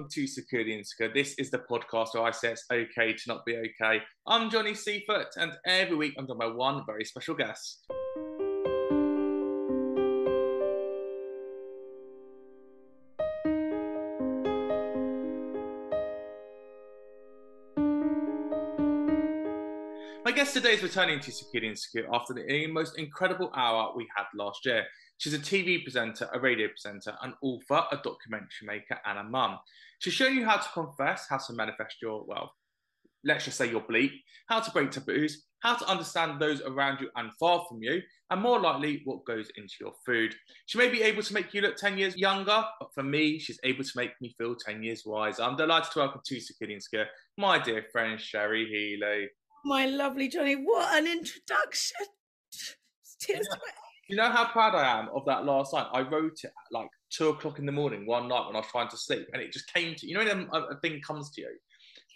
welcome to Security Insecure. This is the podcast where I say it's okay to not be okay. I'm Johnny Seafoot, and every week I'm joined by one very special guest. My guest today is returning to Security Insecure after the most incredible hour we had last year. She's a TV presenter, a radio presenter, an author, a documentary maker, and a mum. She's showing you how to confess, how to manifest your, well, let's just say your bleep, how to break taboos, how to understand those around you and far from you, and more likely, what goes into your food. She may be able to make you look 10 years younger, but for me, she's able to make me feel 10 years wiser. I'm delighted to welcome to Insecure my dear friend, Cherry Healey. My lovely Johnny, what an introduction! Tears to my You know how proud I am of that last line? I wrote it at like two o'clock in the morning one night when I was trying to sleep, and it just came to you know when a, a thing comes to you,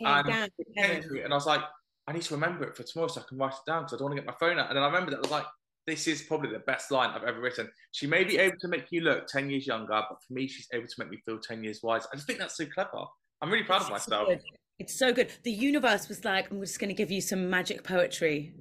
Came and down it came to me, and I was like, I need to remember it for tomorrow so I can write it down because I don't want to get my phone out. And then I remember that I was like, this is probably the best line I've ever written. She may be able to make you look ten years younger, but for me, she's able to make me feel ten years wiser. I just think that's so clever. I'm really proud of It's so myself. good. It's so good. The universe was like, I'm just going to give you some magic poetry.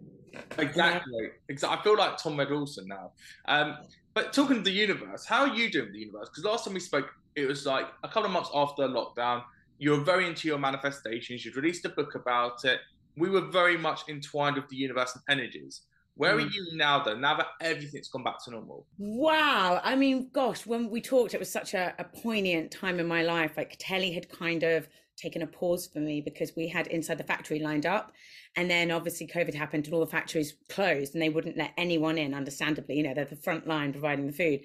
Exactly. Exactly. I feel like Tom Red Olsen now. Um, but talking to the universe, how are you doing with the universe? Because last time we spoke, it was like a couple of months after lockdown. You were very into your manifestations. You'd released a book about it. We were very much entwined with the universe and energies. Where are Mm. you now, though? Now that everything's gone back to normal. Wow. I mean, gosh, when we talked, it was such a, a poignant time in my life. Like Telly had kind of taken a pause for me because we had Inside the Factory lined up. And then obviously COVID happened and all the factories closed and they wouldn't let anyone in, understandably. You know, they're the front line providing the food.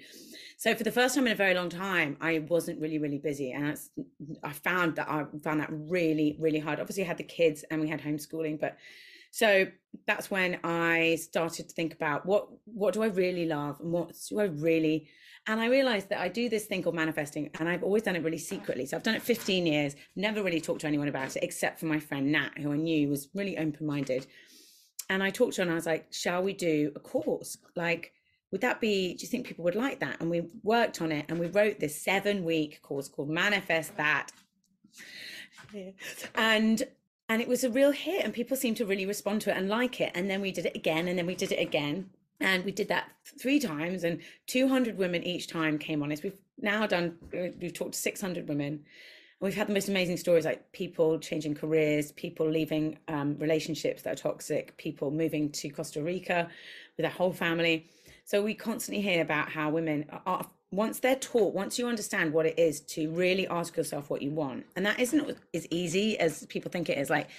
So for the first time in a very long time, I wasn't really, really busy. And I found that I found that really, really hard. Obviously, I had the kids and we had homeschooling, but so that's when I started to think about what what do I really love and what do I really and I realized that I do this thing called manifesting and I've always done it really secretly. So I've done it 15 years, never really talked to anyone about it except for my friend Nat, who I knew was really open-minded. And I talked to her and I was like, shall we do a course? Like, would that be, do you think people would like that? And we worked on it and we wrote this seven week course called Manifest That. And and it was a real hit and people seemed to really respond to it and like it and then we did it again and then we did it again and we did that three times and 200 women each time came on it. We've now done uh, we've talked to 600 women. And we've had the most amazing stories like people changing careers people leaving um, relationships that are toxic people moving to costa rica with their whole family. So we constantly hear about how women are once they're taught once you understand what it is to really ask yourself what you want and that isn't as easy as people think it is. Like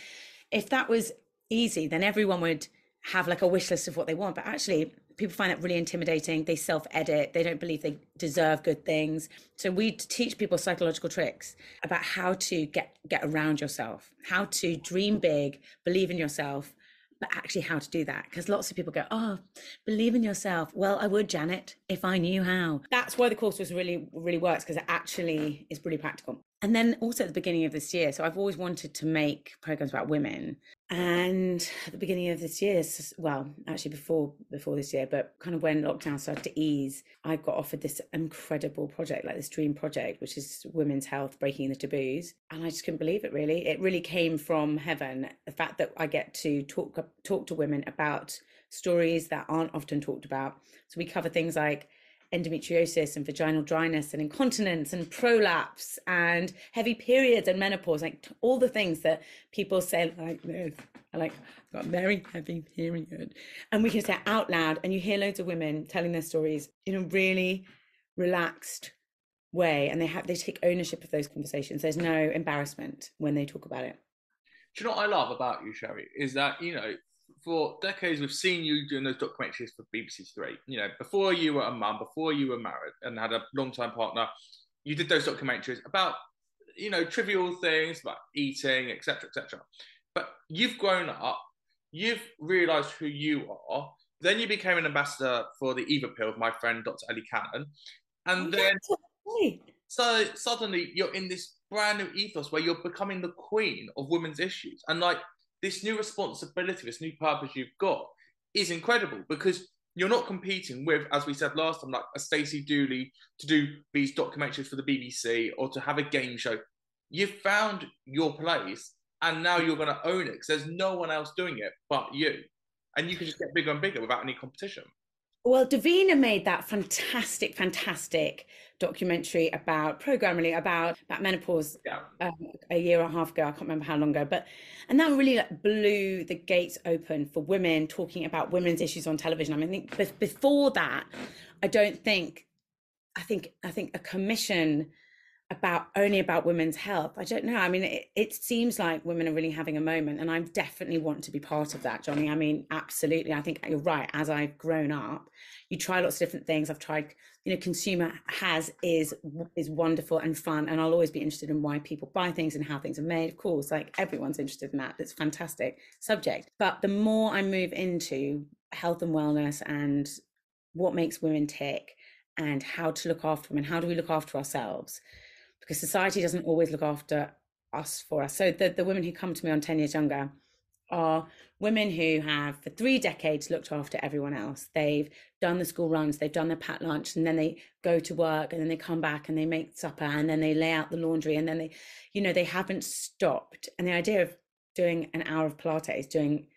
if that was easy then everyone would have like a wish list of what they want but actually people find that really intimidating. They self-edit. They don't believe they deserve good things. So we teach people psychological tricks about how to get get around yourself how to dream big believe in yourself but actually how to do that. Because lots of people go oh believe in yourself. Well i would janet if i knew how. That's why the course was really really works because it actually is really practical. And then also at the beginning of this year so i've always wanted to make programs about women and at the beginning of this year well actually before before this year but kind of when lockdown started to ease i got offered this incredible project like this dream project which is women's health breaking the taboos. And i just couldn't believe it really. It really came from heaven. The fact that i get to talk talk to women about stories that aren't often talked about. So we cover things like endometriosis and vaginal dryness and incontinence and prolapse and heavy periods and menopause, like all the things that people say like this. Like, I've got a very heavy period. And we can say out loud, and you hear loads of women telling their stories in a really relaxed way. And they have they take ownership of those conversations. There's no embarrassment when they talk about it. Do you know what I love about you, Cherry? Is that, you know, for decades we've seen you doing those documentaries for BBC Three. You know, before you were a mum, before you were married and had a long time partner, you did those documentaries about you know trivial things about eating, etc., etc. But you've grown up, you've realised who you are. Then you became an ambassador for the Eve Appeal, my friend Dr. Ellie Cannon, and then so suddenly you're in this brand new ethos where you're becoming the queen of women's issues, and like this new responsibility, this new purpose you've got is incredible because you're not competing with, as we said last time, like a Stacey Dooley to do these documentaries for the BBC or to have a game show. You've found your place and now you're going to own it because there's no one else doing it but you. And you can just get bigger and bigger without any competition. Well, Davina made that fantastic, fantastic documentary about programming about about menopause yeah. um, a year and a half ago. I can't remember how long ago, but and that really like, blew the gates open for women talking about women's issues on television. I mean, I think before that, I don't think, I think, I think a commission about only about women's health. I don't know. I mean it, it, seems like women are really having a moment and i definitely want to be part of that johnny. I mean absolutely. I think you're right. As i've grown up you try lots of different things. I've tried you know consumer has is is wonderful and fun and i'll always be interested in why people buy things and how things are made. Of course like everyone's interested in that. A fantastic subject. But the more i move into health and wellness and what makes women tick and how to look after women how do we look after ourselves because society doesn't always look after us for us. So the, the women who come to me on 10 years younger are women who have for three decades looked after everyone else. They've done the school runs, they've done the pat lunch, and then they go to work and then they come back and they make supper and then they lay out the laundry and then they, you know, they haven't stopped. And the idea of doing an hour of Pilates, doing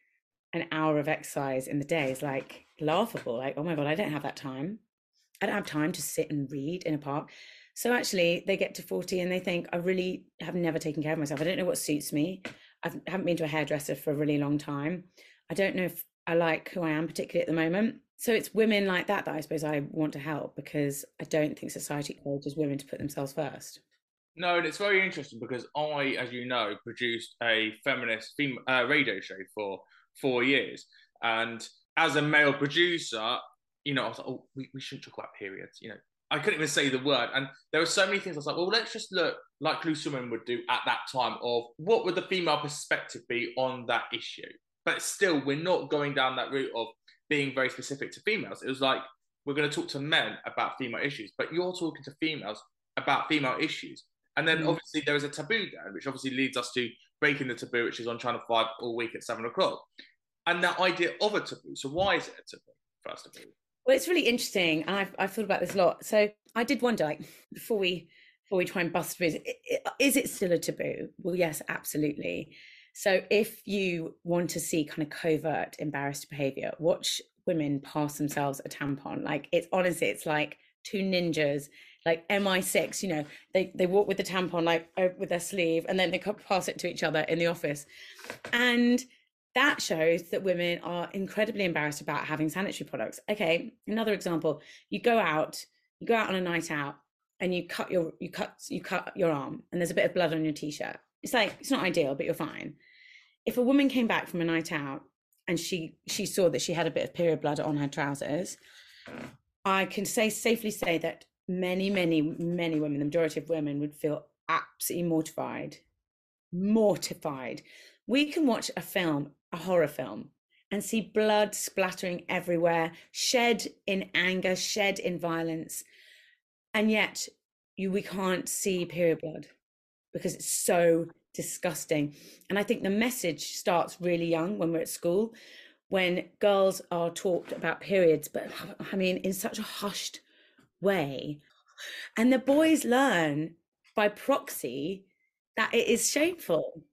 an hour of exercise in the day is like laughable. Like, oh my God, I don't have that time. I don't have time to sit and read in a park. So actually, they get to 40 and they think, I really have never taken care of myself. I don't know what suits me. I haven't been to a hairdresser for a really long time. I don't know if I like who I am, particularly at the moment. So it's women like that that I suppose I want to help because I don't think society encourages women to put themselves first. No, and it's very interesting because I, as you know, produced a feminist uh, radio show for four years. And as a male producer, you know, I like, oh, we, we shouldn't talk about periods. You know, I couldn't even say the word. And there were so many things I was like, well, let's just look like Loose Women would do at that time of what would the female perspective be on that issue. But still, we're not going down that route of being very specific to females. It was like, we're going to talk to men about female issues, but you're talking to females about female issues. And then mm. obviously there is a taboo there, which obviously leads us to breaking the taboo, which is on Channel 5 all week at seven o'clock. And that idea of a taboo. So why is it a taboo, first of all? Well, it's really interesting, and I've, I've thought about this a lot. So I did wonder, like, before we before we try and bust through, is it still a taboo? Well, yes, absolutely. So if you want to see kind of covert embarrassed behavior, watch women pass themselves a tampon. Like it's honestly, it's like two ninjas, like MI6. You know, they they walk with the tampon like with their sleeve, and then they pass it to each other in the office, and that shows that women are incredibly embarrassed about having sanitary products. Okay, another example: you go out, you go out on a night out, and you cut your you cut you cut your arm, and there's a bit of blood on your t-shirt. It's like it's not ideal, but you're fine. If a woman came back from a night out and she she saw that she had a bit of period blood on her trousers, I can say safely say that many, many, many women, the majority of women, would feel absolutely mortified, mortified. We can watch a film a horror film and see blood splattering everywhere, shed in anger, shed in violence. And yet you we can't see period blood because it's so disgusting. And I think the message starts really young when we're at school, when girls are taught about periods, but I mean, in such a hushed way. And the boys learn by proxy that it is shameful.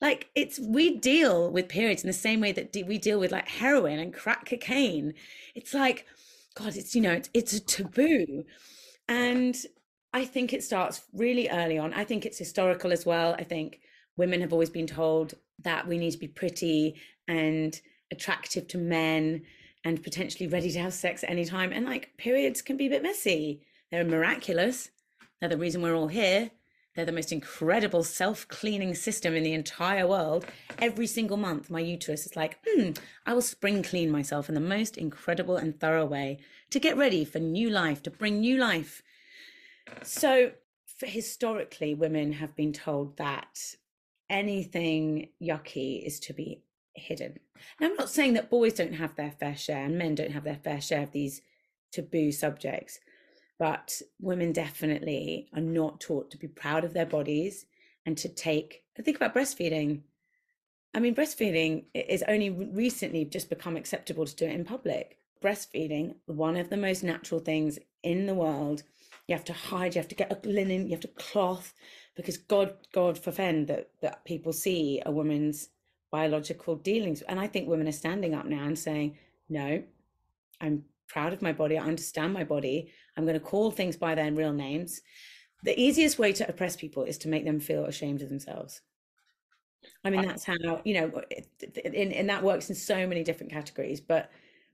Like it's we deal with periods in the same way that we deal with like heroin and crack cocaine. It's like, God, it's you know, it's it's a taboo. And I think it starts really early on. I think it's historical as well. I think women have always been told that we need to be pretty and attractive to men and potentially ready to have sex at any time. And like periods can be a bit messy. They're miraculous. They're the reason we're all here. They're the most incredible self cleaning system in the entire world. Every single month, my uterus is like, hmm, I will spring clean myself in the most incredible and thorough way to get ready for new life, to bring new life so, historically, women have been told that anything yucky is to be hidden. Now, I'm not saying that boys don't have their fair share and men don't have their fair share of these taboo subjects, but women definitely are not taught to be proud of their bodies and to take. Think about breastfeeding. I mean, breastfeeding is only recently just become acceptable to do it in public. Breastfeeding, one of the most natural things in the world, you have to hide, you have to get a linen, you have to cloth, because God, God forfend that that people see a woman's biological dealings. And I think women are standing up now and saying, no, I'm proud of my body. I understand my body. I'm going to call things by their real names. The easiest way to oppress people is to make them feel ashamed of themselves. I mean, that's how, you know, and, and that works in so many different categories. But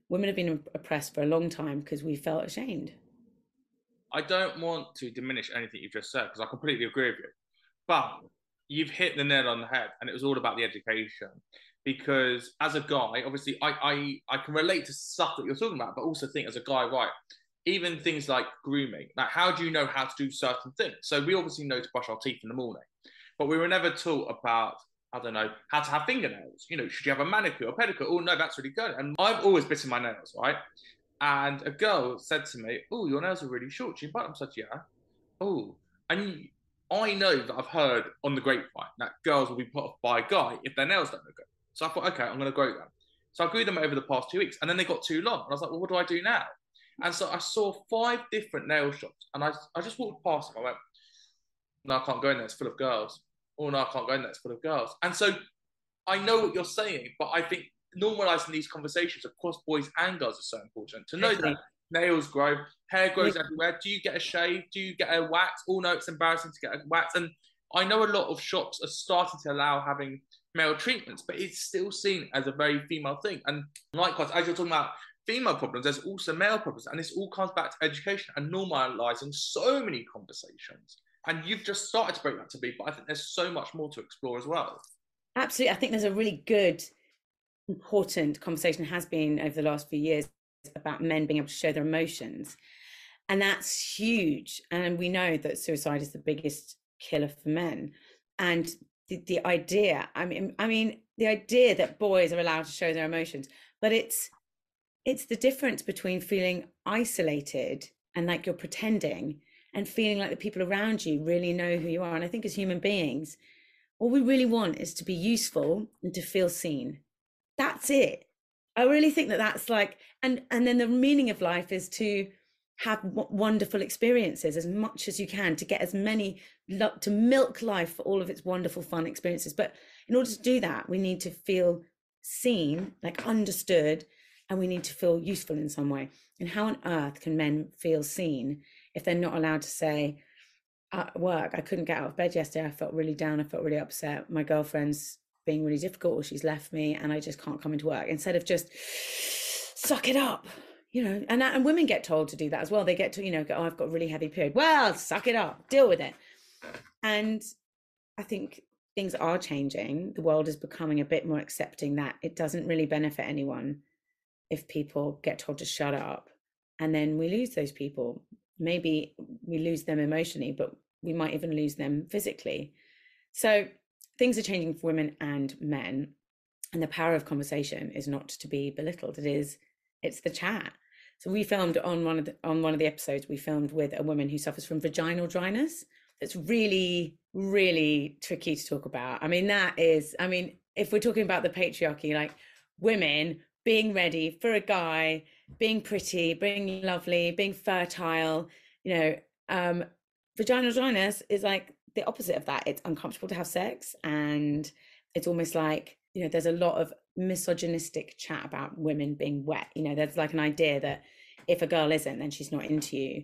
women have been oppressed for a long time because we felt ashamed. I don't want to diminish anything you've just said because I completely agree with you. But you've hit the nail on the head, and it was all about the education. Because as a guy, obviously, I, I I can relate to stuff that you're talking about, but also think as a guy, right? Even things like grooming, like how do you know how to do certain things? So we obviously know to brush our teeth in the morning, but we were never taught about I don't know how to have fingernails. You know, should you have a manicure or pedicure? Oh no, that's really good. And I've always bitten my nails, right? And a girl said to me, "Oh, your nails are really short." She bite them. I said, "Yeah." Oh, and I know that I've heard on the grapevine that girls will be put off by a guy if their nails don't look good. So I thought, okay, I'm going to grow them. So I grew them over the past two weeks, and then they got too long. And I was like, well, what do I do now? And so I saw five different nail shops, and I, I just walked past them. I went, no, I can't go in there. It's full of girls. Oh no, I can't go in there. It's full of girls. And so I know what you're saying, but I think normalizing these conversations across boys and girls is so important to know that nails grow, hair grows yeah. everywhere. Do you get a shave? Do you get a wax? Oh no, it's embarrassing to get a wax. And I know a lot of shops are starting to allow having male treatments, but it's still seen as a very female thing. And likewise, as you're talking about female problems, there's also male problems. And this all comes back to education and normalizing so many conversations. And you've just started to break that to me, but I think there's so much more to explore as well. Absolutely. I think there's a really good important conversation has been over the last few years about men being able to show their emotions. And that's huge. And we know that suicide is the biggest killer for men. And the, the idea, I mean, I mean, the idea that boys are allowed to show their emotions, but it's it's the difference between feeling isolated and like you're pretending and feeling like the people around you really know who you are. And I think as human beings, all we really want is to be useful and to feel seen. That's it. I really think that that's like and and then the meaning of life is to have wonderful experiences as much as you can to get as many to milk life for all of its wonderful fun experiences. But in order to do that we need to feel seen like understood and we need to feel useful in some way. And how on earth can men feel seen if they're not allowed to say at work i couldn't get out of bed yesterday. I felt really down. I felt really upset. My girlfriend's being really difficult or she's left me and I just can't come into work. Instead of just suck it up you know? And and women get told to do that as well. They get to you know go oh I've got a really heavy period. Well suck it up. Deal with it. And I think things are changing. The world is becoming a bit more accepting that it doesn't really benefit anyone if people get told to shut up and then we lose those people. Maybe we lose them emotionally but we might even lose them physically. So things are changing for women and men and the power of conversation is not to be belittled. It is it's the chat. So we filmed on one of the on one of the episodes we filmed with a woman who suffers from vaginal dryness. That's really, really tricky to talk about. I mean, that is, I mean, if we're talking about the patriarchy, like women being ready for a guy, being pretty, being lovely, being fertile, you know, um, vaginal dryness is like the opposite of that. It's uncomfortable to have sex and it's almost like you know there's a lot of misogynistic chat about women being wet you know there's like an idea that if a girl isn't then she's not into you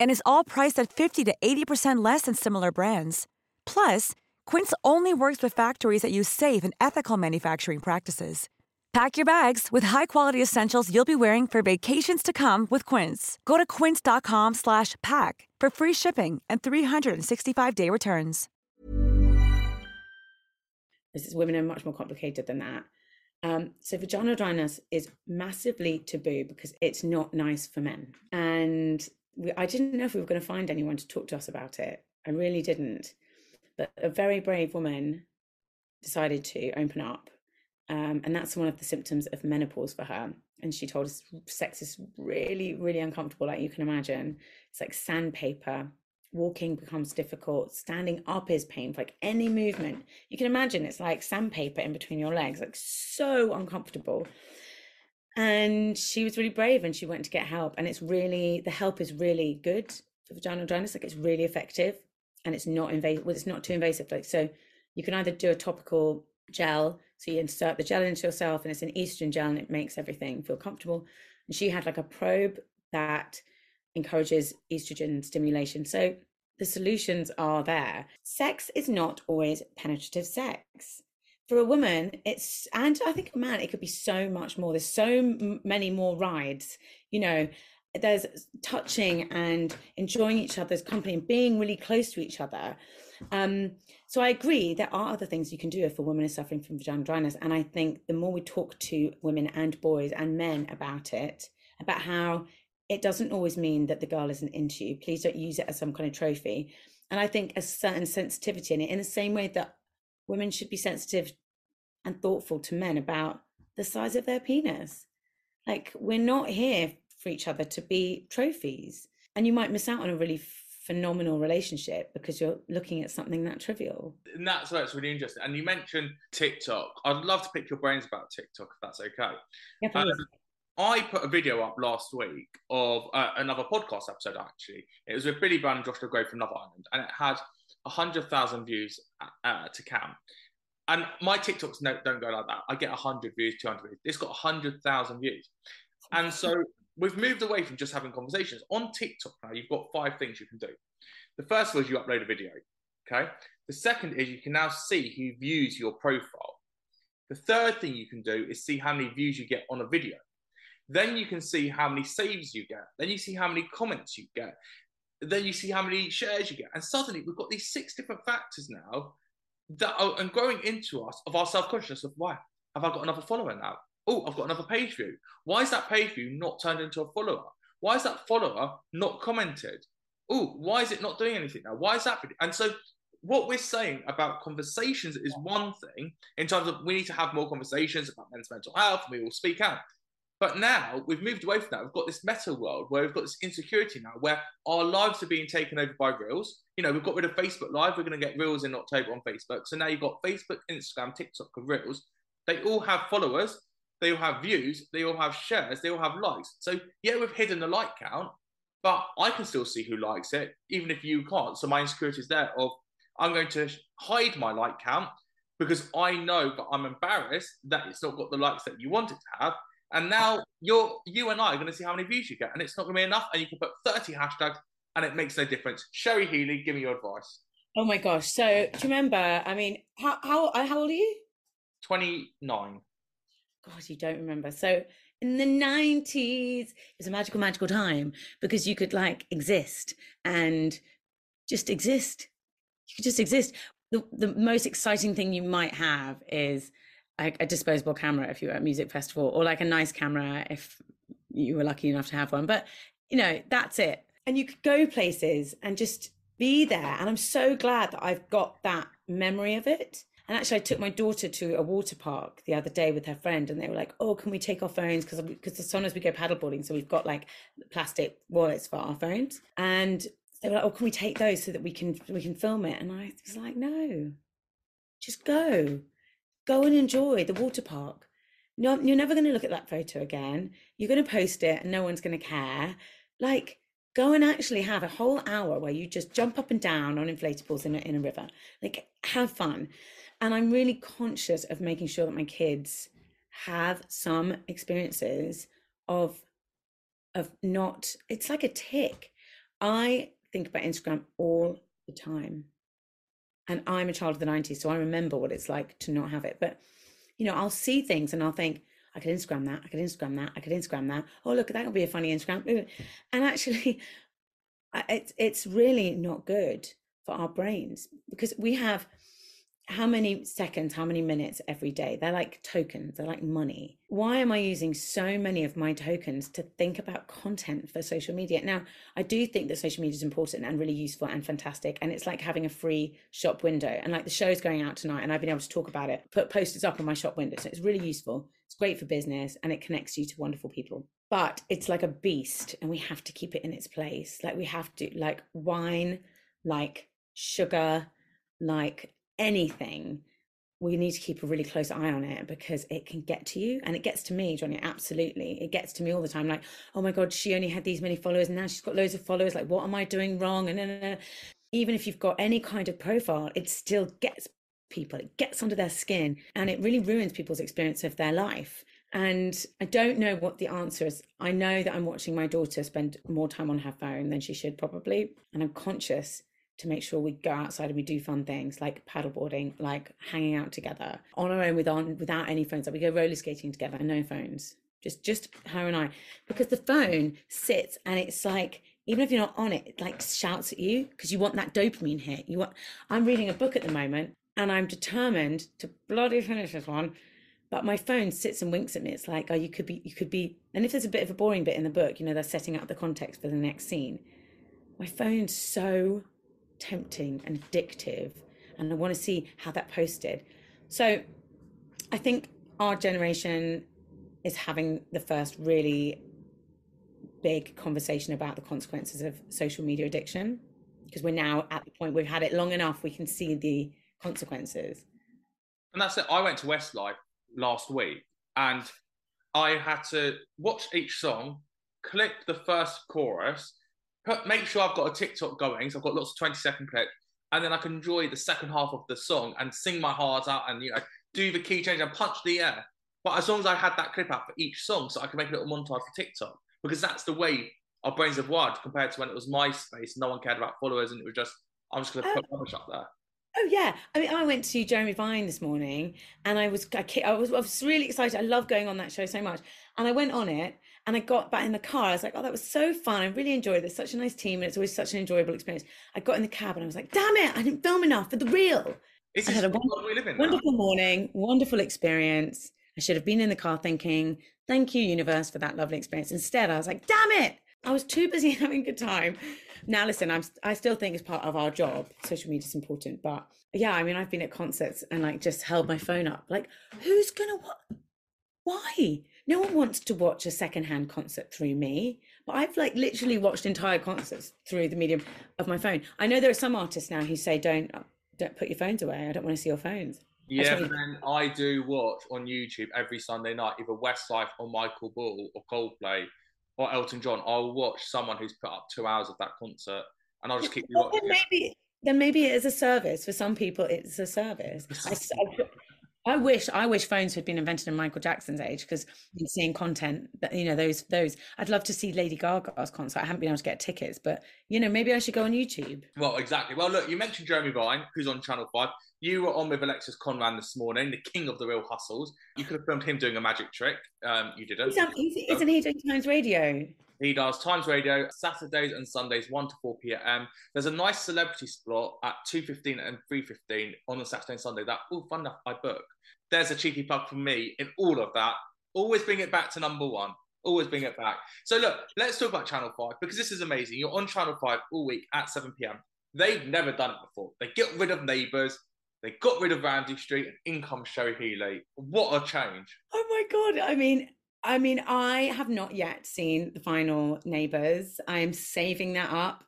and is all priced at 50 to 80% less than similar brands. Plus, Quince only works with factories that use safe and ethical manufacturing practices. Pack your bags with high-quality essentials you'll be wearing for vacations to come with Quince. Go to quince.com/pack for free shipping and 365-day returns. This is women are much more complicated than that. Um, so vaginal dryness is massively taboo because it's not nice for men, and we, I didn't know if we were going to find anyone to talk to us about it. I really didn't. But a very brave woman decided to open up. Um, and that's one of the symptoms of menopause for her. And she told us sex is really, really uncomfortable, like you can imagine. It's like sandpaper. Walking becomes difficult. Standing up is painful. Like any movement, you can imagine it's like sandpaper in between your legs, like so uncomfortable and she was really brave and she went to get help. And it's really the help is really good for vaginal dryness. Like it's really effective and it's not invasive well, it's not too invasive. Like so you can either do a topical gel. So you insert the gel into yourself and it's an estrogen gel and it makes everything feel comfortable. And she had like a probe that encourages estrogen stimulation. So the solutions are there. Sex is not always penetrative sex for a woman it's and i think a man it could be so much more. There's so many more rides you know. There's touching and enjoying each other's company and being really close to each other. Um, so i agree there are other things you can do if a woman is suffering from vaginal dryness and i think the more we talk to women and boys and men about it about how it doesn't always mean that the girl isn't into you please don't use it as some kind of trophy. And i think a certain sensitivity in it in the same way that women should be sensitive and thoughtful to men about the size of their penis. Like, we're not here for each other to be trophies. And you might miss out on a really phenomenal relationship because you're looking at something that trivial. And that's why it's really interesting. And you mentioned TikTok. I'd love to pick your brains about TikTok if that's okay. Yeah, um, I put a video up last week of uh, another podcast episode, actually. It was with Billy Brown and Joshua Gray from Love Island, and it had 100,000 views uh, to count. And my TikToks don't go like that. I get 100 views, 200 views. It's got 100,000 views. And so we've moved away from just having conversations. On TikTok now, you've got five things you can do. The first was you upload a video. Okay. The second is you can now see who views your profile. The third thing you can do is see how many views you get on a video. Then you can see how many saves you get. Then you see how many comments you get. Then you see how many shares you get. And suddenly we've got these six different factors now that are and growing into us of our self-consciousness of why have I got another follower now? Oh, I've got another page view. Why is that page view not turned into a follower? Why is that follower not commented? Oh, why is it not doing anything now? Why is that? And so what we're saying about conversations is one thing in terms of we need to have more conversations about men's mental health and we will speak out. But now we've moved away from that. We've got this meta world where we've got this insecurity now where our lives are being taken over by Reels. You know, we've got rid of Facebook Live. We're going to get Reels in October on Facebook. So now you've got Facebook, Instagram, TikTok, and Reels. They all have followers. They all have views. They all have shares. They all have likes. So, yeah, we've hidden the like count, but I can still see who likes it, even if you can't. So my insecurity is there of I'm going to hide my like count because I know that I'm embarrassed that it's not got the likes that you want it to have. And now you're you and I are going to see how many views you get, and it's not going to be enough. And you can put 30 hashtags, and it makes no difference. Cherry Healey, give me your advice. Oh my gosh! So do you remember? I mean, how how how old are you? 29. God, you don't remember. So in the 90s, it was a magical, magical time because you could like exist and just exist you could just exist. The, the most exciting thing you might have is like a disposable camera if you were at a music festival, or like a nice camera if you were lucky enough to have one. But you know, that's it. And you could go places and just be there. And I'm so glad that I've got that memory of it. And actually, I took my daughter to a water park the other day with her friend, and they were like, "Oh, can we take our phones? Because because sometimes we go paddleboarding, so we've got like plastic wallets for our phones." And they were like, "Oh, can we take those so that we can we can film it?" And I was like, "No, just go, go and enjoy the water park. No, you're never going to look at that photo again. You're going to post it, and no one's going to care. Like, go and actually have a whole hour where you just jump up and down on inflatables in a, in a river. Like, have fun." And I'm really conscious of making sure that my kids have some experiences of of not. It's like a tick. I think about Instagram all the time. And I'm a child of the 90s, so I remember what it's like to not have it. But, you know, I'll see things and I'll think, I could Instagram that, I could Instagram that, I could Instagram that. Oh, look, that would be a funny Instagram. And actually, it's, it's really not good for our brains because we have how many seconds, how many minutes every day? They're like tokens, they're like money. Why am I using so many of my tokens to think about content for social media? Now, I do think that social media is important and really useful and fantastic. And it's like having a free shop window. And like the show's going out tonight, and I've been able to talk about it, put posters up on my shop window. So it's really useful. It's great for business and it connects you to wonderful people. But it's like a beast, and we have to keep it in its place. Like we have to, like wine, like sugar, like anything, we need to keep a really close eye on it because it can get to you and it gets to me, Johnny. Absolutely. It gets to me all the time. Like, oh my God, she only had these many followers and now she's got loads of followers. Like, what am I doing wrong? And even if you've got any kind of profile, it still gets people, it gets under their skin and it really ruins people's experience of their life. And I don't know what the answer is. I know that I'm watching my daughter spend more time on her phone than she should probably. And I'm conscious to make sure we go outside and we do fun things like paddleboarding, like hanging out together on our own with on without any phones. Like we go roller skating together no phones. Just just her and I. Because the phone sits and it's like even if you're not on it, it like shouts at you because you want that dopamine hit. You want I'm reading a book at the moment and I'm determined to bloody finish this one. But my phone sits and winks at me. It's like, oh, you could be, you could be. And if there's a bit of a boring bit in the book, you know, they're setting up the context for the next scene. My phone's so tempting and addictive and i want to see how that posted. So i think our generation is having the first really big conversation about the consequences of social media addiction because we're now at the point we've had it long enough we can see the consequences. And that's it. I went to westlife last week and i had to watch each song click the first chorus put, make sure I've got a TikTok going, so I've got lots of 20 second clips, and then I can enjoy the second half of the song and sing my heart out and you know do the key change and punch the air. But as long as I had that clip out for each song, so I can make a little montage for TikTok, because that's the way our brains have wired compared to when it was MySpace, and no one cared about followers, and it was just I'm just going to put oh. rubbish up there. Oh yeah, I mean, I went to Jeremy Vine this morning, and I was I, I was I was really excited. I love going on that show so much, and I went on it, and I got back in the car. I was like, oh, that was so fun. I really enjoyed it. Such a nice team, and it's always such an enjoyable experience. I got in the cab, and I was like, damn it, I didn't film enough for the reel. It's I had a wonderful, what we live in. now. wonderful morning, wonderful experience. I should have been in the car thinking, thank you, universe, for that lovely experience. Instead, I was like, damn it, I was too busy having a good time. Now, listen, I'm I still think it's part of our job. Social media is important, but yeah, I mean, I've been at concerts and like just held my phone up. Like, who's gonna what? Why? No one wants to watch a secondhand concert through me. But I've like literally watched entire concerts through the medium of my phone. I know there are some artists now who say, "Don't uh, don't put your phones away. I don't want to see your phones." Yeah, but then I do watch on YouTube every Sunday night either Westlife or Michael Ball or Coldplay or Elton John. I'll watch someone who's put up two hours of that concert, and I'll just keep Well, watching. then maybe then maybe it is a service for some people. It's a service. I, I- I wish I wish phones had been invented in Michael Jackson's age because seeing content that you know those those I'd love to see Lady Gaga's concert. I haven't been able to get tickets, but you know maybe I should go on YouTube. Well, exactly. Well, look, you mentioned Jeremy Vine, who's on Channel 5. You were on with Alexis Conran this morning, the king of the real hustles. You could have filmed him doing a magic trick. Um, you didn't. He's, um, he's, isn't he doing Times Radio? He does Times Radio Saturdays and Sundays, 1 to 4 p.m. There's a nice celebrity slot at 2.15 and 3.15 on the Saturday and Sunday that, oh, fun enough, I book. There's a cheeky plug from me in all of that. Always bring it back to number one. Always bring it back. So look, let's talk about Channel 5 because this is amazing. You're on Channel 5 all week at 7 p.m. They've never done it before. They get rid of Neighbours. They got rid of Ramsay Street and in comes Cherry Healey. What a change. Oh my god! I mean, I mean, I have not yet seen the final Neighbours. I am saving that up.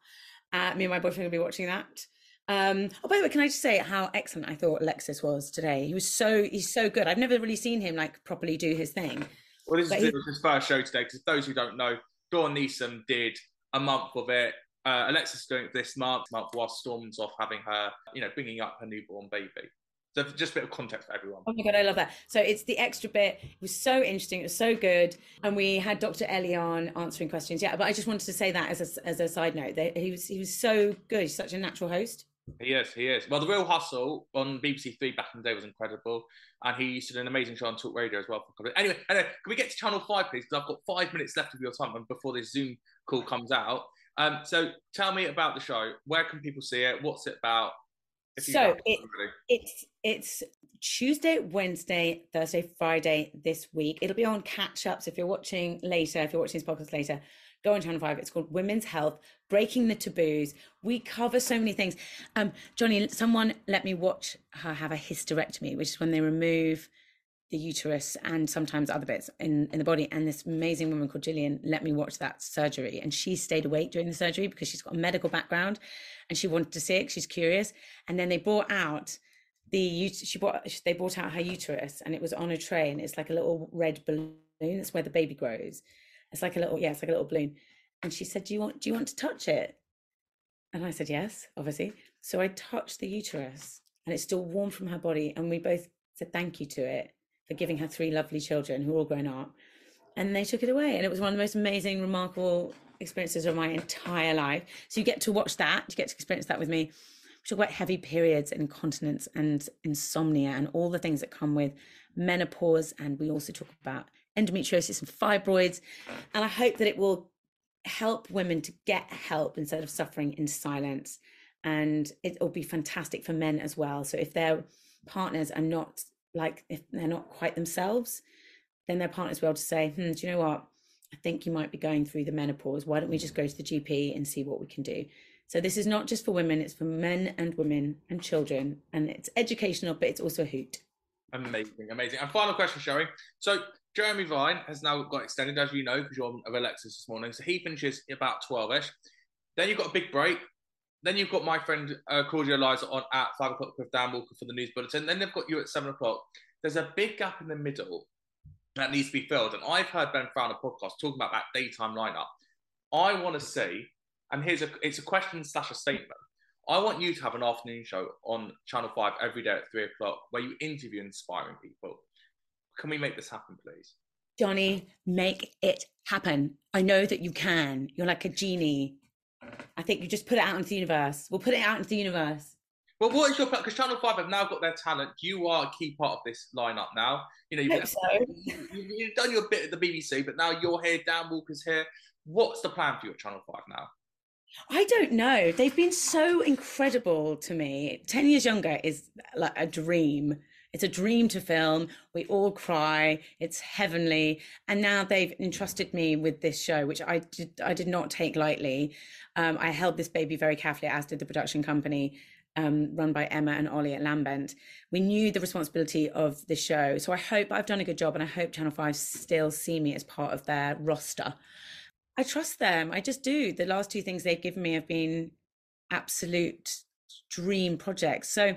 Uh, me and my boyfriend will be watching that. Um, oh, by the way, can I just say how excellent I thought Alexis was today? He was so he's so good. I've never really seen him like properly do his thing. Well, this But is he- his first show today because those who don't know, Dawn Neesom did a month of it. Uh, Alexis is doing it this month, month while Storm's off having her, you know, bringing up her newborn baby. So just a bit of context for everyone. Oh my god, I love that. So it's the extra bit. It was so interesting. It was so good, and we had Dr. Elian answering questions. Yeah, but I just wanted to say that as a, as a side note that he was he was so good. He's such a natural host. He is, he is. Well, The Real Hustle on BBC Three back in the day was incredible. And he used to do an amazing show on Talk Radio as well. For a couple of- Anyway, anyway, can we get to Channel 5, please? Because I've got five minutes left of your time before this Zoom call comes out. Um, so tell me about the show. Where can people see it? What's it about? If you So it- It's it's Tuesday, Wednesday, Thursday, Friday this week. It'll be on catch ups if you're watching later. If you're watching this podcast later, go on Channel Five. It's called Women's Health: Breaking the Taboos. We cover so many things. Um, Johnny, someone let me watch her have a hysterectomy, which is when they remove the uterus and sometimes other bits in, in the body. And this amazing woman called Gillian let me watch that surgery. And she stayed awake during the surgery because she's got a medical background and she wanted to see it. She's curious. And then they brought out the she brought they brought out her uterus and it was on a tray and it's like a little red balloon. That's where the baby grows. It's like a little yeah, it's like a little balloon. And she said, "Do you want do you want to touch it?" And I said, "Yes, obviously." So I touched the uterus and it's still warm from her body and we both said thank you to it for giving her three lovely children who are all grown up. And they took it away and it was one of the most amazing remarkable experiences of my entire life. So you get to watch that, you get to experience that with me. We talk about heavy periods and incontinence and insomnia and all the things that come with menopause. And we also talk about endometriosis and fibroids. And I hope that it will help women to get help instead of suffering in silence. And it'll be fantastic for men as well. So if their partners are not like, if they're not quite themselves, then their partners will to say, hmm, do you know what? I think you might be going through the menopause. Why don't we just go to the GP and see what we can do? So this is not just for women, it's for men and women and children. And it's educational, but it's also a hoot. Amazing, amazing. And final question, Cherry. So Jeremy Vine has now got extended, as you know, because you're on Alexis this morning. So he finishes about 12ish. Then you've got a big break. Then you've got my friend uh, Claudia Liza on at five o'clock with Dan Walker for the news bulletin. Then they've got you at seven o'clock. There's a big gap in the middle that needs to be filled. And I've heard Ben Frown a podcast talking about that daytime lineup. I want to see, and here's a it's a question slash a statement. I want you to have an afternoon show on Channel 5 every day at three o'clock where you interview inspiring people. Can we make this happen, please? Johnny, make it happen. I know that you can. You're like a genie. I think you just put it out into the universe. We'll put it out into the universe. Well, what is your plan? Because Channel Five have now got their talent. You are a key part of this lineup now. You know, you've, so. you, have done your bit at the BBC, but now you're here. Dan Walker's here. What's the plan for you at Channel Five now? I don't know. They've been so incredible to me. 10 years younger is like a dream. It's a dream to film. We all cry. It's heavenly. And now they've entrusted me with this show, which I did, I did not take lightly. Um, I held this baby very carefully, as did the production company. Um, run by Emma and Ollie at Lambent. We knew the responsibility of the show. So I hope I've done a good job and I hope Channel 5 still see me as part of their roster. I trust them. I just do. The last two things they've given me have been absolute dream projects. So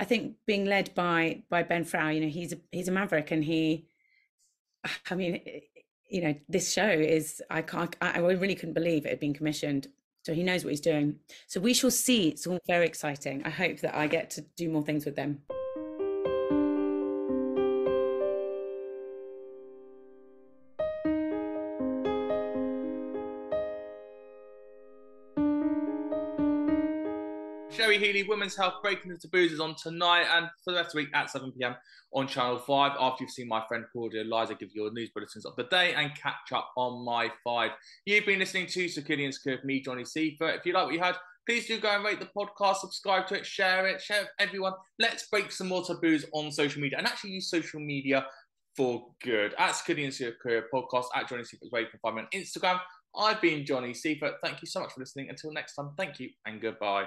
I think being led by by Ben Frow, you know, he's a he's a maverick, and he, I mean, eh, eh, you know, this show is I can't I really couldn't believe it had been commissioned. So he knows what he's doing. So we shall see. It's all very exciting. I hope that I get to do more things with them. Women's Health Breaking the Taboos is on tonight and for the rest of the week at 7 pm on Channel 5. After you've seen my friend Claudia Liza give you your news bulletins of the day and catch up on my five. You've been listening to and Secure with me, Johnny Seifert. If you like what you heard, please do go and rate the podcast, subscribe to it, share it, share it with everyone. Let's break some more taboos on social media and actually use social media for good. At and Secure podcast, at Johnny Seifert, where you can find me on Instagram. I've been Johnny Seifert. Thank you so much for listening. Until next time, thank you and goodbye.